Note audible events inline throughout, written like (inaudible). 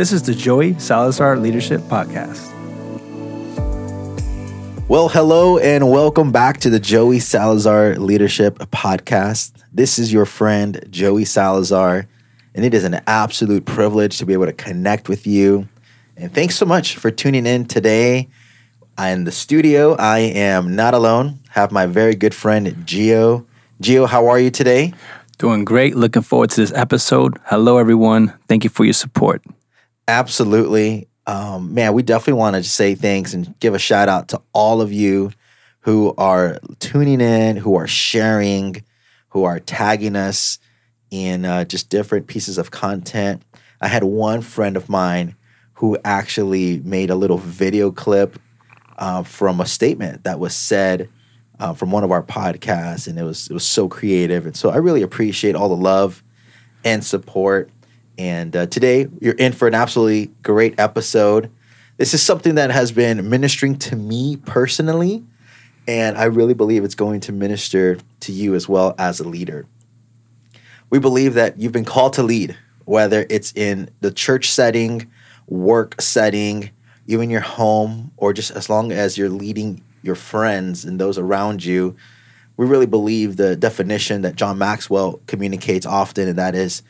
This is the Joey Salazar Leadership Podcast. Well, hello and welcome back to the Joey Salazar Leadership Podcast. This is your friend, Joey Salazar, and it is an absolute privilege to be able to connect with you. And thanks so much for tuning in today. In the studio, I am not alone. Have my very good friend Gio. Gio, how are you today? Doing great. Looking forward to this episode. Hello, everyone. Thank you for your support. Absolutely um, man, we definitely want to say thanks and give a shout out to all of you who are tuning in, who are sharing, who are tagging us in uh, just different pieces of content. I had one friend of mine who actually made a little video clip uh, from a statement that was said uh, from one of our podcasts, and it was it was so creative, and so I really appreciate all the love and support and uh, today you're in for an absolutely great episode. This is something that has been ministering to me personally, and I really believe it's going to minister to you as well as a leader. We believe that you've been called to lead, whether it's in the church setting, work setting, even your home, or just as long as you're leading your friends and those around you. We really believe the definition that John Maxwell communicates often, and that is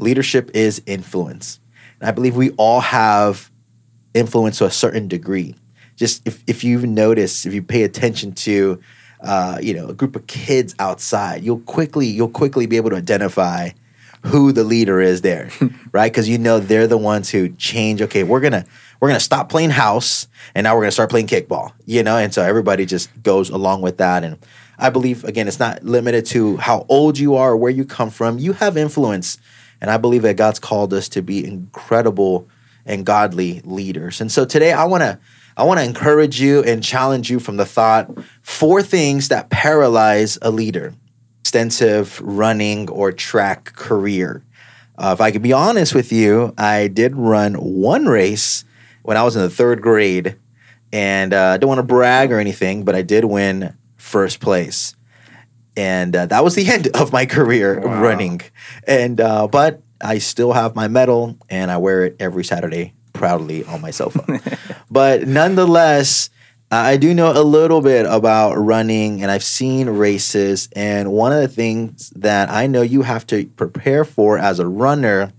leadership is influence. And I believe we all have influence to a certain degree. Just if, if you notice, if you pay attention to, uh, you know, a group of kids outside, you'll quickly you'll quickly be able to identify who the leader is there, (laughs) right? Because you know they're the ones who change. Okay, we're gonna we're gonna stop playing house, and now we're gonna start playing kickball. You know, and so everybody just goes along with that. And I believe again, it's not limited to how old you are or where you come from. You have influence and I believe that God's called us to be incredible and godly leaders. And so today I want to I want to encourage you and challenge you from the thought four things that paralyze a leader. Extensive running or track career. Uh, if I could be honest with you, I did run one race when I was in the third grade, and uh, I don't want to brag or anything, but I did win first place and uh, that was the (laughs) end of my career wow. running. And uh, but I still have my medal, and I wear it every Saturday proudly on my cell phone. (laughs) but nonetheless, I do know a little bit about running, and I've seen races. And one of the things that I know you have to prepare for as a runner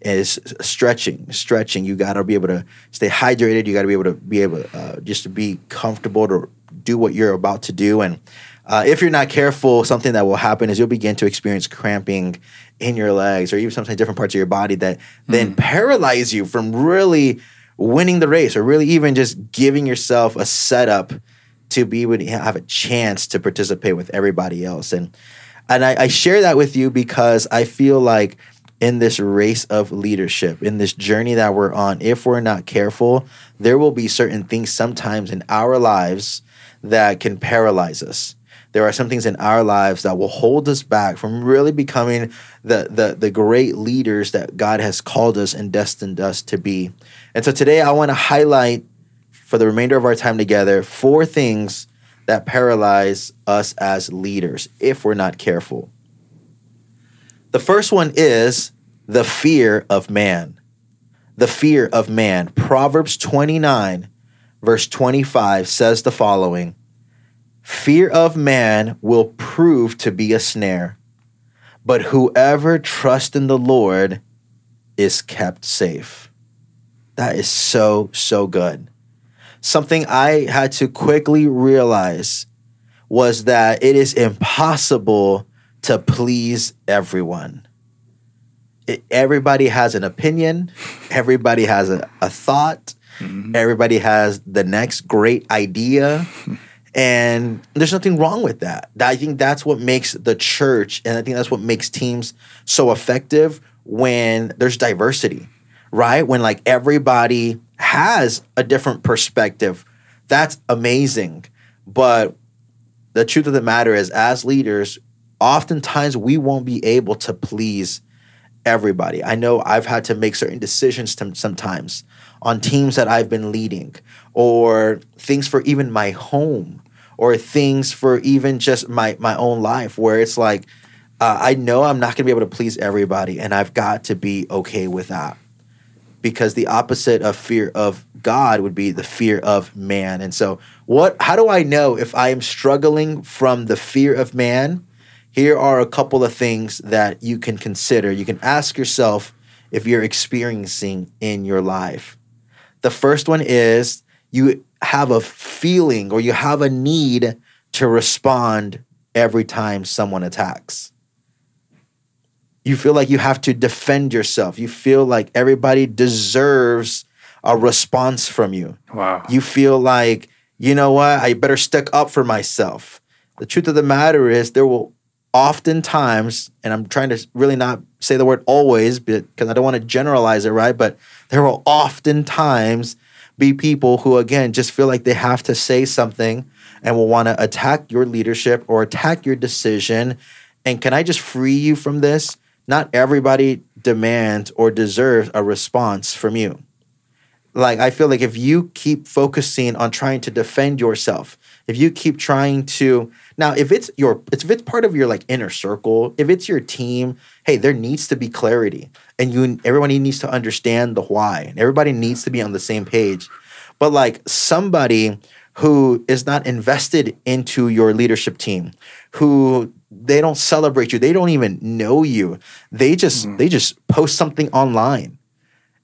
is stretching. Stretching. You got to be able to stay hydrated. You got to be able to be able uh, just to be comfortable to do what you're about to do and uh, if you're not careful, something that will happen is you'll begin to experience cramping in your legs or even sometimes different parts of your body that mm. then paralyze you from really winning the race or really even just giving yourself a setup to be able to have a chance to participate with everybody else. And and I, I share that with you because I feel like in this race of leadership, in this journey that we're on, if we're not careful, there will be certain things sometimes in our lives that can paralyze us there are some things in our lives that will hold us back from really becoming the, the, the great leaders that God has called us and destined us to be. And so today I want to highlight for the remainder of our time together four things that paralyze us as leaders if we're not careful. The first one is the fear of man. The fear of man. Proverbs 29, verse 25 says the following Fear of man will prove to be a snare, but whoever trusts in the Lord is kept safe. That is so, so good. Something I had to quickly realize was that it is impossible to please everyone. It, everybody has an opinion, everybody has a, a thought, mm-hmm. everybody has the next great idea. (laughs) And there's nothing wrong with that. I think that's what makes the church, and I think that's what makes teams so effective when there's diversity, right? When like everybody has a different perspective. That's amazing. But the truth of the matter is, as leaders, oftentimes we won't be able to please everybody. I know I've had to make certain decisions sometimes on teams that I've been leading or things for even my home or things for even just my my own life where it's like uh, I know I'm not going to be able to please everybody and I've got to be okay with that. because the opposite of fear of God would be the fear of man. And so, what how do I know if I am struggling from the fear of man? Here are a couple of things that you can consider. You can ask yourself if you're experiencing in your life. The first one is you have a feeling or you have a need to respond every time someone attacks. You feel like you have to defend yourself. You feel like everybody deserves a response from you. Wow. You feel like, you know what, I better stick up for myself. The truth of the matter is, there will oftentimes, and I'm trying to really not say the word always because I don't want to generalize it, right? But there will oftentimes be people who, again, just feel like they have to say something and will want to attack your leadership or attack your decision. And can I just free you from this? Not everybody demands or deserves a response from you. Like, I feel like if you keep focusing on trying to defend yourself, if you keep trying to now if it's your it's if it's part of your like inner circle if it's your team hey there needs to be clarity and you everybody needs to understand the why and everybody needs to be on the same page but like somebody who is not invested into your leadership team who they don't celebrate you they don't even know you they just mm-hmm. they just post something online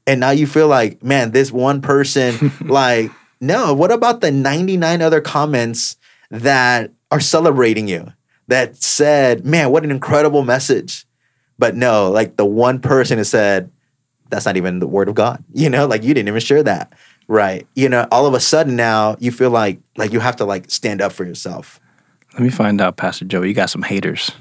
and now you feel like man this one person (laughs) like no, what about the 99 other comments that are celebrating you that said, man, what an incredible message? But no, like the one person who said, that's not even the word of God. (laughs) You know, like you didn't even share that. Right. You know, all of a sudden now you feel like like you have to like stand up for yourself. Let me find out, Pastor Joe. You got some haters. (laughs)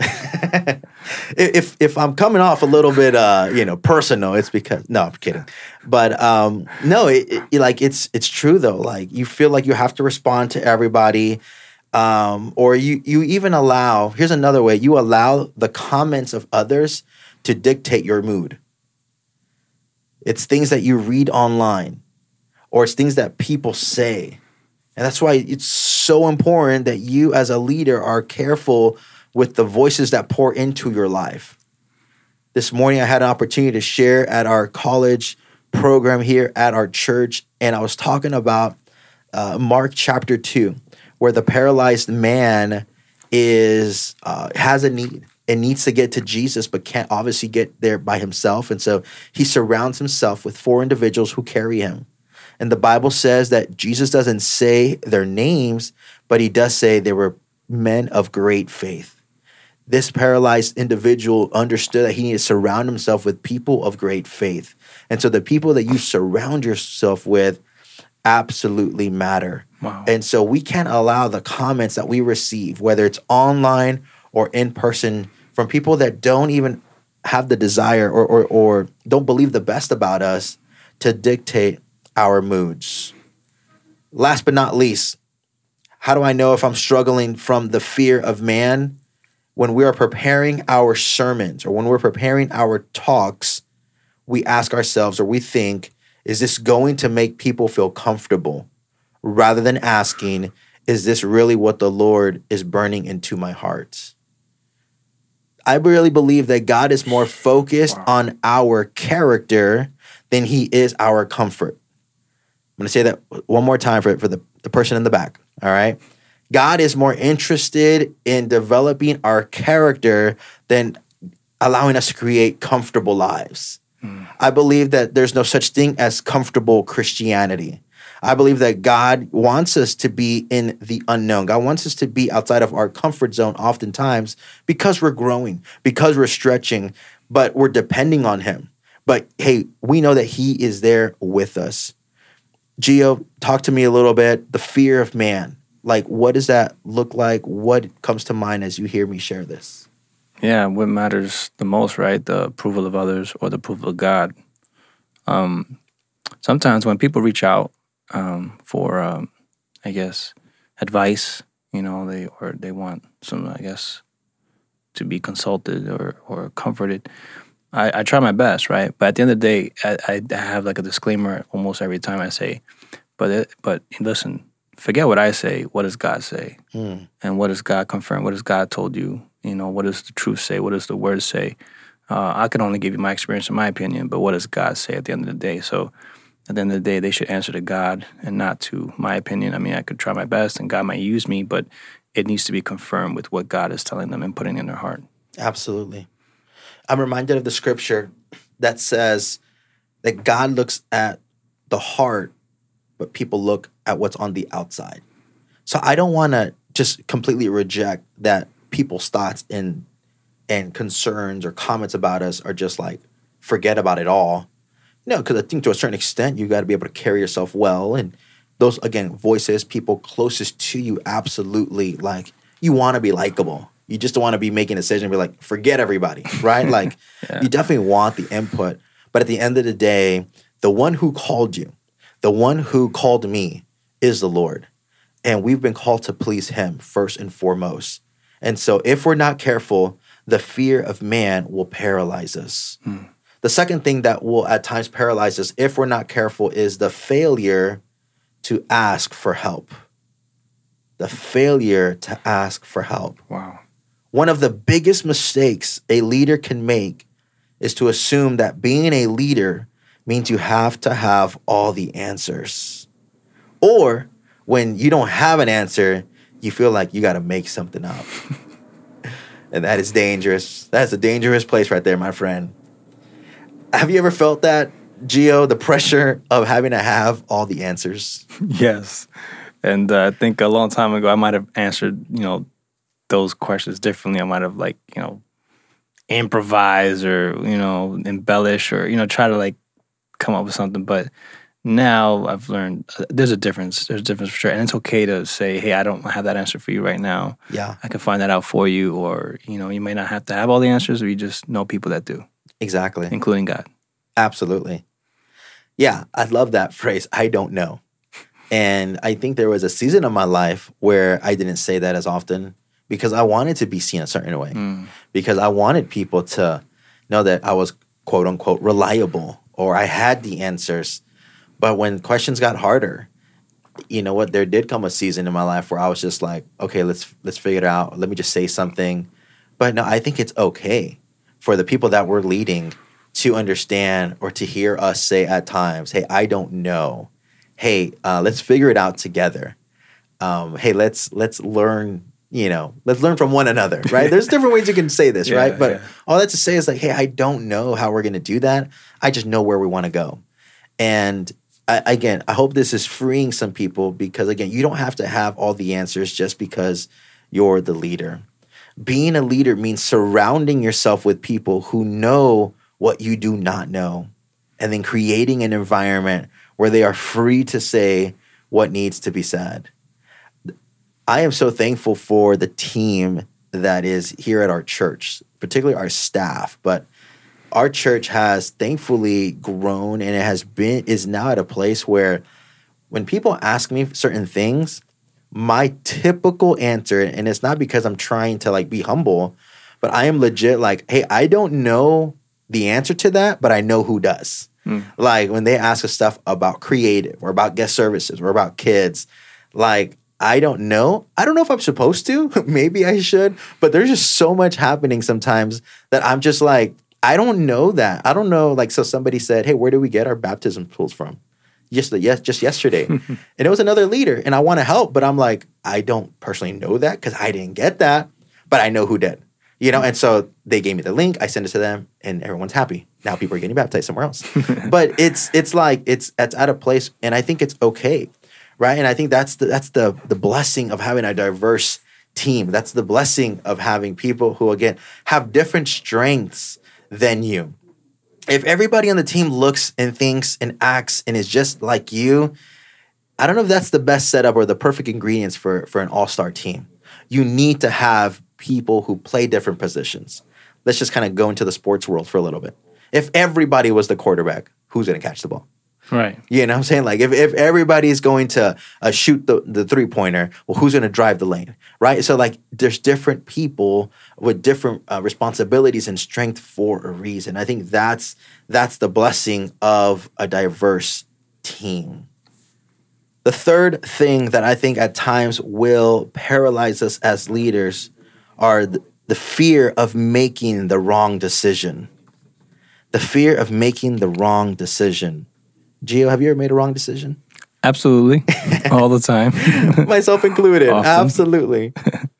if if I'm coming off a little bit, uh, you know, personal, it's because no, I'm kidding. But um, no, it, it, like it's it's true though. Like you feel like you have to respond to everybody, um, or you you even allow. Here's another way: you allow the comments of others to dictate your mood. It's things that you read online, or it's things that people say, and that's why it's so important that you, as a leader, are careful with the voices that pour into your life. This morning, I had an opportunity to share at our college program here at our church, and I was talking about uh, Mark chapter 2, where the paralyzed man is uh, has a need and needs to get to Jesus, but can't obviously get there by himself. And so he surrounds himself with four individuals who carry him. And the Bible says that Jesus doesn't say their names, but he does say they were men of great faith this paralyzed individual understood that he needed to surround himself with people of great faith. And so the people that you surround yourself with absolutely matter. Wow. And so we can't allow the comments that we receive, whether it's online or in person, from people that don't even have the desire or, or, or don't believe the best about us to dictate our moods. Last but not least, how do I know if I'm struggling from the fear of man? when we are preparing our sermons or when we're preparing our talks, we ask ourselves or we think, is this going to make people feel comfortable? Rather than asking, is this really what the Lord is burning into my heart? I really believe that God is more focused wow. on our character than he is our comfort. I'm going to say that one more time for, for the, the person in the back. All right. God is more interested in developing our character than allowing us to create comfortable lives. I believe that there's no such thing as comfortable Christianity. I believe that God wants us to be in the unknown. God wants us to be outside of our comfort zone oftentimes because we're growing, because we're stretching, but we're depending on Him. But hey, we know that He is there with us. Gio, talk to me a little bit. The fear of man like what does that look like what comes to mind as you hear me share this yeah what matters the most right the approval of others or the approval of god um, sometimes when people reach out um, for um, i guess advice you know they or they want some i guess to be consulted or or comforted I, I try my best right but at the end of the day I, I have like a disclaimer almost every time i say but it, but listen forget what I say. What does God say? Mm. And what does God confirm? What does God told you? You know, what does the truth say? What does the word say? Uh, I can only give you my experience and my opinion, but what does God say at the end of the day? So at the end of the day, they should answer to God and not to my opinion. I mean, I could try my best and God might use me, but it needs to be confirmed with what God is telling them and putting in their heart. Absolutely. I'm reminded of the scripture that says that God looks at the heart, but people look at what's on the outside. So I don't want to just completely reject that people's thoughts and and concerns or comments about us are just like forget about it all. No, because I think to a certain extent you got to be able to carry yourself well, and those again voices, people closest to you, absolutely like you want to be likable. You just don't want to be making a decision and be like, forget everybody, right? like (laughs) Yeah. you definitely want the input. But at the end of the day, the one who called you, the one who called me is the Lord. And we've been called to please him first and foremost. And so if we're not careful, the fear of man will paralyze us. Hmm. The second thing that will at times paralyze us if we're not careful is the failure to ask for help. The failure to ask for help. Wow. One of the biggest mistakes a leader can make is to assume that being a leader means you have to have all the answers. Or when you don't have an answer, you feel like you got to make something up. (laughs) and that is dangerous. That's a dangerous place right there, my friend. Have you ever felt that, Gio, the pressure of having to have all the answers? (laughs) Yes. And uh, I think a long time ago, I might have answered, you know, those questions differently. I might have, like, you know, improvise or, you know, embellish or, you know, try to, like, come up with something. But now I've learned uh, there's a difference. There's a difference for sure. And it's okay to say, hey, I don't have that answer for you right now. Yeah, I can find that out for you. Or, you know, you may not have to have all the answers, or you just know people that do, exactly. including God. Absolutely. Yeah, I love that phrase. I don't know. And I think there was a season of my life where I didn't say that as often because I wanted to be seen a certain way. Because I wanted people to know that I was quote unquote reliable or I had the answers. But when questions got harder, you know what, there did come a season in my life where I was just like, okay, let's let's figure it out. Let me just say something. But no, I think it's okay for the people that we're leading to understand or to hear us say at times, "Hey, I don't know. Hey, uh, let's figure it out together. Um, hey, let's let's learn. You know, let's learn from one another. (laughs) Right? There's different ways you can say this, Yeah, right? But yeah. all that to say is like, hey, I don't know how we're going to do that. I just know where we want to go. And I, again, I hope this is freeing some people because again, you don't have to have all the answers just because you're the leader. Being a leader means surrounding yourself with people who know what you do not know and then creating an environment where they are free to say what needs to be said. I am so thankful for the team that is here at our church, particularly our staff, but our church has thankfully grown and it has been is now at a place where when people ask me certain things, my typical answer, and it's not because I'm trying to like be humble, but I am legit like, hey, I don't know the answer to that, but I know who does. Hmm. Like when they ask us stuff about creative or about guest services or about kids, like I don't know. I don't know if I'm supposed to. (laughs) Maybe I should, but there's just so much happening sometimes that I'm just like, I don't know that. I don't know. Like, so somebody said, Hey, where do we get our baptism tools from? Just, yes, just yesterday. (laughs) and it was another leader, and I want to help, but I'm like, I don't personally know that because I didn't get that, but I know who did. You know, and so they gave me the link. I sent it to them, and everyone's happy. Now people are getting baptized somewhere else. (laughs) but it's it's like it's it's at a place, and I think it's okay, right? And I think that's the that's the the blessing of having a diverse team. That's the blessing of having people who again have different strengths than you. If everybody on the team looks and thinks and acts and is just like you, I don't know if that's the best setup or the perfect ingredients for for an all-star team. You need to have people who play different positions. Let's just kind of go into the sports world for a little bit. If everybody was the quarterback, who's going to catch the ball? Right. You know what I'm saying? Like if, if everybody's going to uh, shoot the, the three pointer, well, who's going to drive the lane? Right. So like there's different people with different uh, responsibilities and strength for a reason. I think that's that's the blessing of a diverse team. The third thing that I think at times will paralyze us as leaders are the, the fear of making the wrong decision. the fear of making the wrong decision. Gio, have you ever made a wrong decision? Absolutely. (laughs) All the time. Myself included. Often. Absolutely.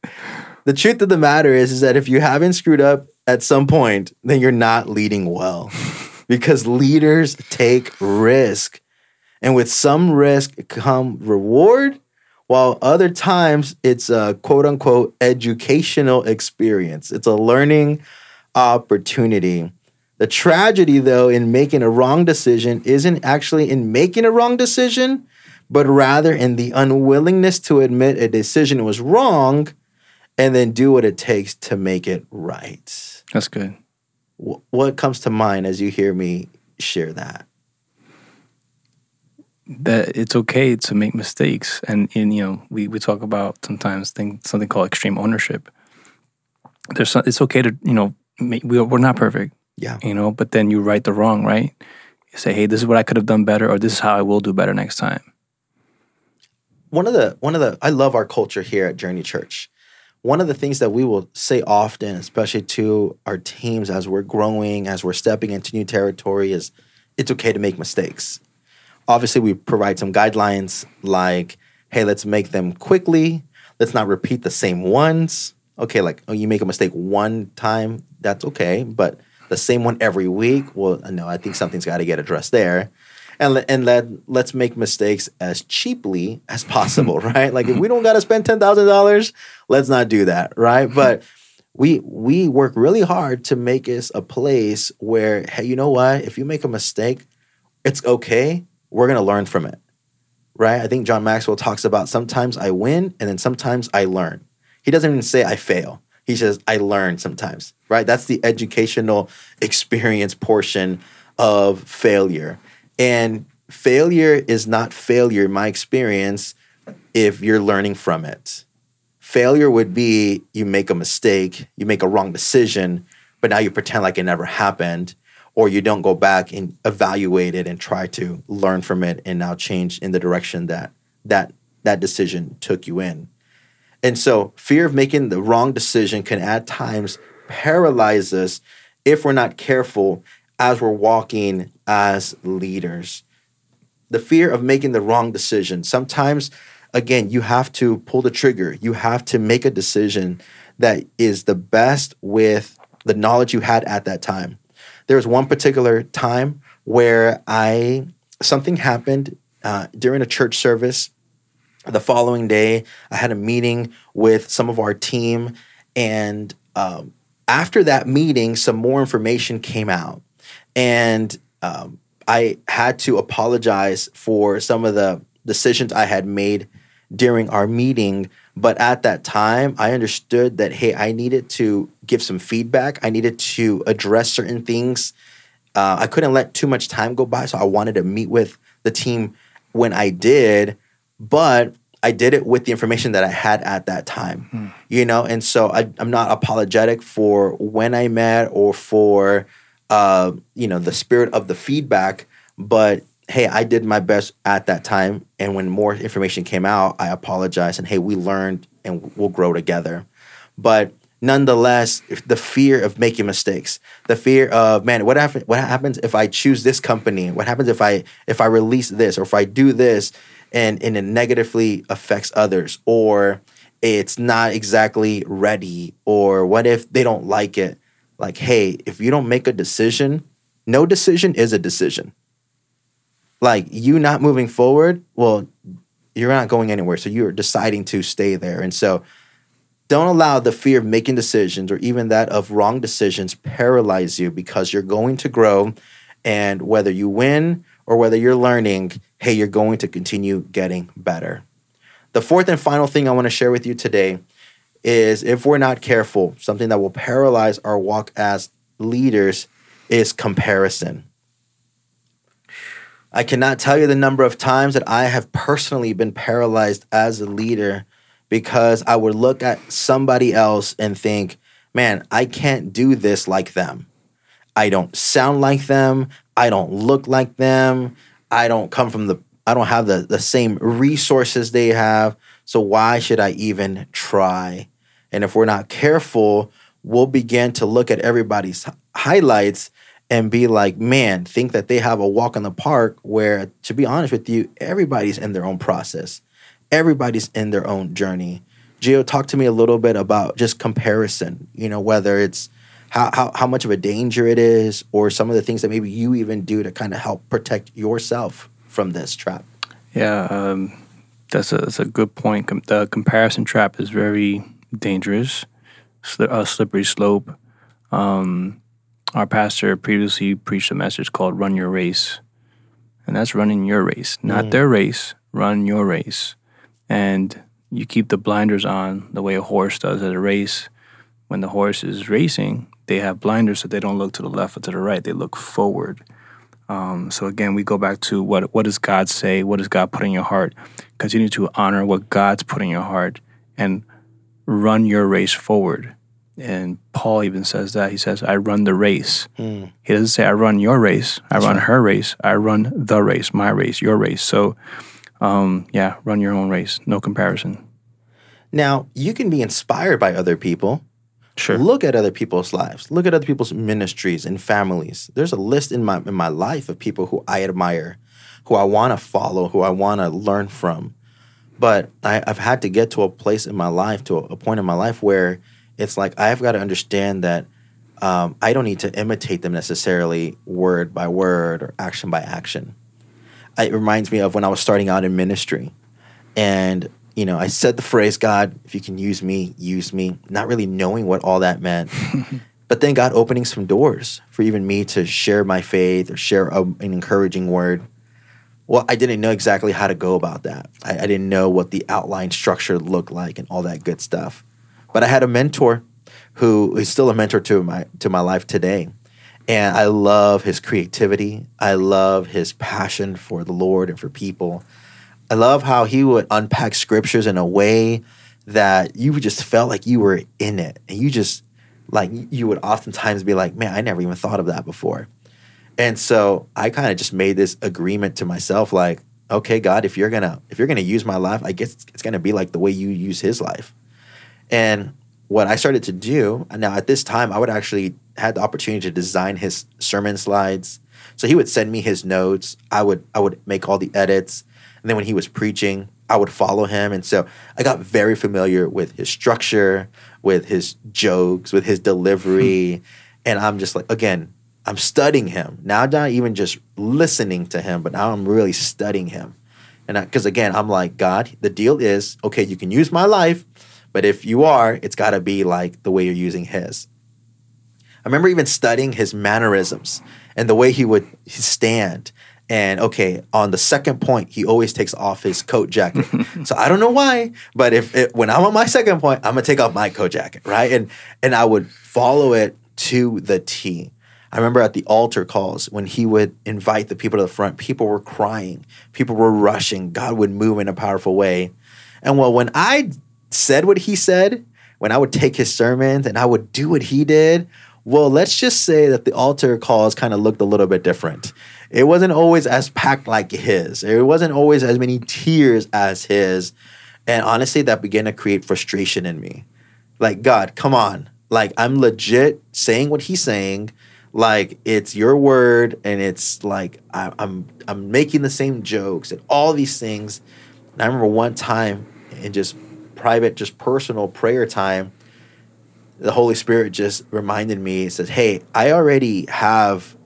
(laughs) the truth of the matter is, is that if you haven't screwed up at some point, then you're not leading well. because leaders take risk. And with some risk come reward, while other times it's a quote unquote educational experience. It's a learning opportunity. The tragedy, though, in making a wrong decision isn't actually in making a wrong decision, but rather in the unwillingness to admit a decision was wrong and then do what it takes to make it right. That's good. Wh- What comes to mind as you hear me share that? that it's okay to make mistakes and, and you know we, we talk about sometimes thing, something called extreme ownership there's some, it's okay to you know make, we, we're not perfect Yeah. you know but then you right the wrong right you say hey this is what i could have done better or this is how i will do better next time one of the one of the I love our culture here at Journey Church. One of the things that we will say often, especially to our teams as we're growing, as we're stepping into new territory, is it's okay to make mistakes. Obviously, we provide some guidelines like, hey, let's make them quickly. Let's not repeat the same ones. Okay, like oh, you make a mistake one time, that's okay, but the same one every week, well, uh, no, I think something's got to get addressed there and and let let's make mistakes as cheaply as possible, (laughs) right? Like if we don't got to spend ten thousand dollars, let's not do that, right? But (laughs) we we work really hard to make this a place where hey, you know what? If you make a mistake, it's okay. We're gonna learn from it, right? I think John Maxwell talks about sometimes I win and then sometimes I learn. He doesn't even say I fail. He says I learn sometimes, right? That's the educational experience portion of failure. And failure is not failure, in my experience, if you're learning from it. Failure would be you make a mistake, you make a wrong decision, but now you pretend like it never happened, or you don't go back and evaluate it and try to learn from it and now change in the direction that that that decision took you in. And so, fear of making the wrong decision can at times paralyze us if we're not careful as we're walking as leaders. The fear of making the wrong decision. Sometimes, again, you have to pull the trigger. You have to make a decision that is the best with the knowledge you had at that time. There was one particular time where I something happened uh, during a church service. The following day, I had a meeting with some of our team, and um, after that meeting, some more information came out and um, I had to apologize for some of the decisions I had made during our meeting. But at that time, I understood that hey, I needed to give some feedback. I needed to address certain things. Uh, I couldn't let too much time go by, so I wanted to meet with the team when I did. But I did it with the information that I had at that time, you know. And so I, I'm not apologetic for when I met or for uh, you know, the spirit of the feedback. But hey, I did my best at that time. And when more information came out, I apologized and hey, we learned and we'll grow together. But nonetheless, the fear of making mistakes, the fear of man, what happen, what happens if I choose this company? What happens if I if I release this or if I do this and, and it negatively affects others or it's not exactly ready or what if they don't like it? like, hey, if you don't make a decision, no decision is a decision. Like you not moving forward, well, you're not going anywhere. So you're deciding to stay there. And so don't allow the fear of making decisions or even that of wrong decisions paralyze you because you're going to grow. And whether you win or whether you're learning, hey, you're going to continue getting better. The fourth and final thing I want to share with you today is if we're not careful, something that will paralyze our walk as leaders is comparison. I cannot tell you the number of times that I have personally been paralyzed as a leader because I would look at somebody else and think, man, I can't do this like them. I don't sound like them. I don't look like them. I don't come from the, I don't have the, the same resources they have. So why should I even try? And if we're not careful, we'll begin to look at everybody's highlights and be like, man, think that they have a walk in the park where, to be honest with you, everybody's in their own process. Everybody's in their own journey. Gio, talk to me a little bit about just comparison, you know, whether it's how, how, how much of a danger it is or some of the things that maybe you even do to kind of help protect yourself from this trap. Yeah, um, that's, a, that's a good point. Com- the comparison trap is very dangerous, sli- a slippery slope. Um, our pastor previously preached a message called Run Your Race. And that's running your race, not Mm. their race, run your race. And you keep the blinders on the way a horse does at a race. When the horse is racing, they have blinders so they don't look to the left or to the right, they look forward. Um, so again, we go back to what what does God say? What does God put in your heart? Continue to honor what God's put in your heart and run your race forward. And Paul even says that. He says, I run the race. Mm. He doesn't say, I run your race. I That's run right. her race. I run the race, my race, your race. So, um, yeah, run your own race. No comparison. Now, you can be inspired by other people. Sure. Look at other people's lives. Look at other people's ministries and families. There's a list in my in my life of people who I admire, who I want to follow, who I want to learn from. But I, I've had to get to a place in my life, to a, a point in my life where it's like I've got to understand that um, I don't need to imitate them necessarily word by word or action by action. It reminds me of when I was starting out in ministry, and you know, I said the phrase, God, if you can use me, use me, not really knowing what all that meant. (laughs) but then God opening some doors for even me to share my faith or share a, an encouraging word. Well, I didn't know exactly how to go about that. I, I didn't know what the outline structure looked like and all that good stuff. But I had a mentor who is still a mentor to my to my life today. And I love his creativity. I love his passion for the Lord and for people. I love how he would unpack scriptures in a way that you just felt like you were in it. And you just like you would oftentimes be like, man, I never even thought of that before. And so I kind of just made this agreement to myself, like, okay, God, if you're gonna if you're gonna use my life, I guess it's gonna be like the way you use his life. And what I started to do, now at this time, I would actually had the opportunity to design his sermon slides. So he would send me his notes. I would I would make all the edits. And then when he was preaching, I would follow him. And so I got very familiar with his structure, with his jokes, with his delivery. Hmm. and I'm just like, again, I'm studying him. Now I'm not even just listening to him, but now I'm really studying him. And because again, I'm like, God, the deal is, okay, you can use my life, but if you are, it's got to be like the way you're using his. I remember even studying his mannerisms and the way he would stand. And okay, on the second point, he always takes off his coat jacket. (laughs) so I don't know why, but if it, when I'm on my second point, I'm gonna take off my coat jacket, right? And and I would follow it to the T. I remember at the altar calls when he would invite the people to the front, people were crying, people were rushing. God would move in a powerful way. And well, when I said what he said, when I would take his sermons and I would do what he did, well, let's just say that the altar calls kind of looked a little bit different. It wasn't always as packed like his. It wasn't always as many tears as his. And honestly, that began to create frustration in me. Like, God, come on. Like, I'm legit saying what he's saying. Like, it's your word, and it's like I, I'm I'm making the same jokes and all these things. And I remember one time in just private, just personal prayer time, the Holy Spirit just reminded me, it says, Hey, I already have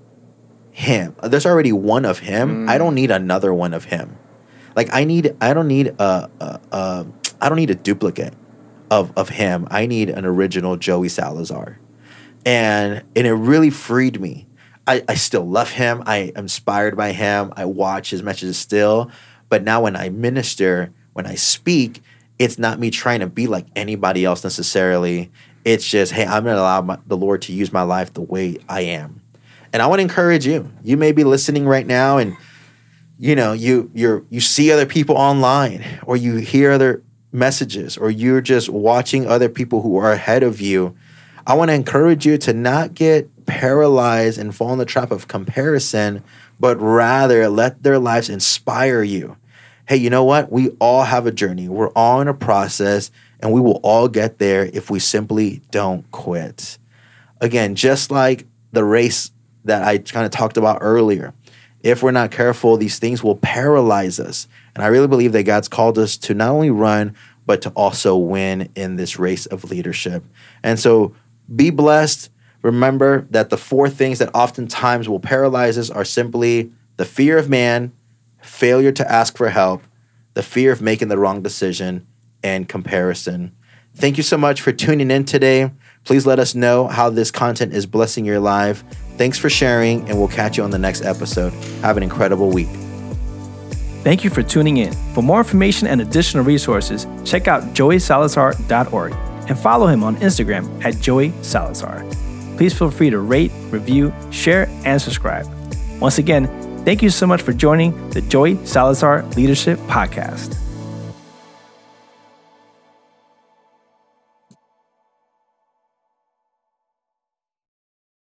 him. There's already one of him. I don't need another one of him. Like I need I don't need a, a, a I don't need a duplicate of of him. I need an original Joey Salazar. And and it really freed me. I, I still love him. I am inspired by him. I watch his messages still. But now when I minister, when I speak, it's not me trying to be like anybody else necessarily. It's just, hey, I'm going to allow my, the Lord to use my life the way I am. And I want to encourage you. You may be listening right now and you know, you you're you see other people online or you hear other messages or you're just watching other people who are ahead of you. I want to encourage you to not get paralyzed and fall in the trap of comparison, but rather let their lives inspire you. Hey, you know what? We all have a journey. We're all in a process and we will all get there if we simply don't quit. Again, just like the race that I kind of talked about earlier. If we're not careful, these things will paralyze us. And I really believe that God's called us to not only run, but to also win in this race of leadership. And so be blessed. Remember that the four things that oftentimes will paralyze us are simply the fear of man, failure to ask for help, the fear of making the wrong decision, and comparison. Thank you so much for tuning in today. Please let us know how this content is blessing your life. Thanks for sharing, and we'll catch you on the next episode. Have an incredible week. Thank you for tuning in. For more information and additional resources, check out joeysalazar.org and follow him on Instagram at Joey Salazar. Please feel free to rate, review, share, and subscribe. Once again, thank you so much for joining the Joey Salazar Leadership Podcast.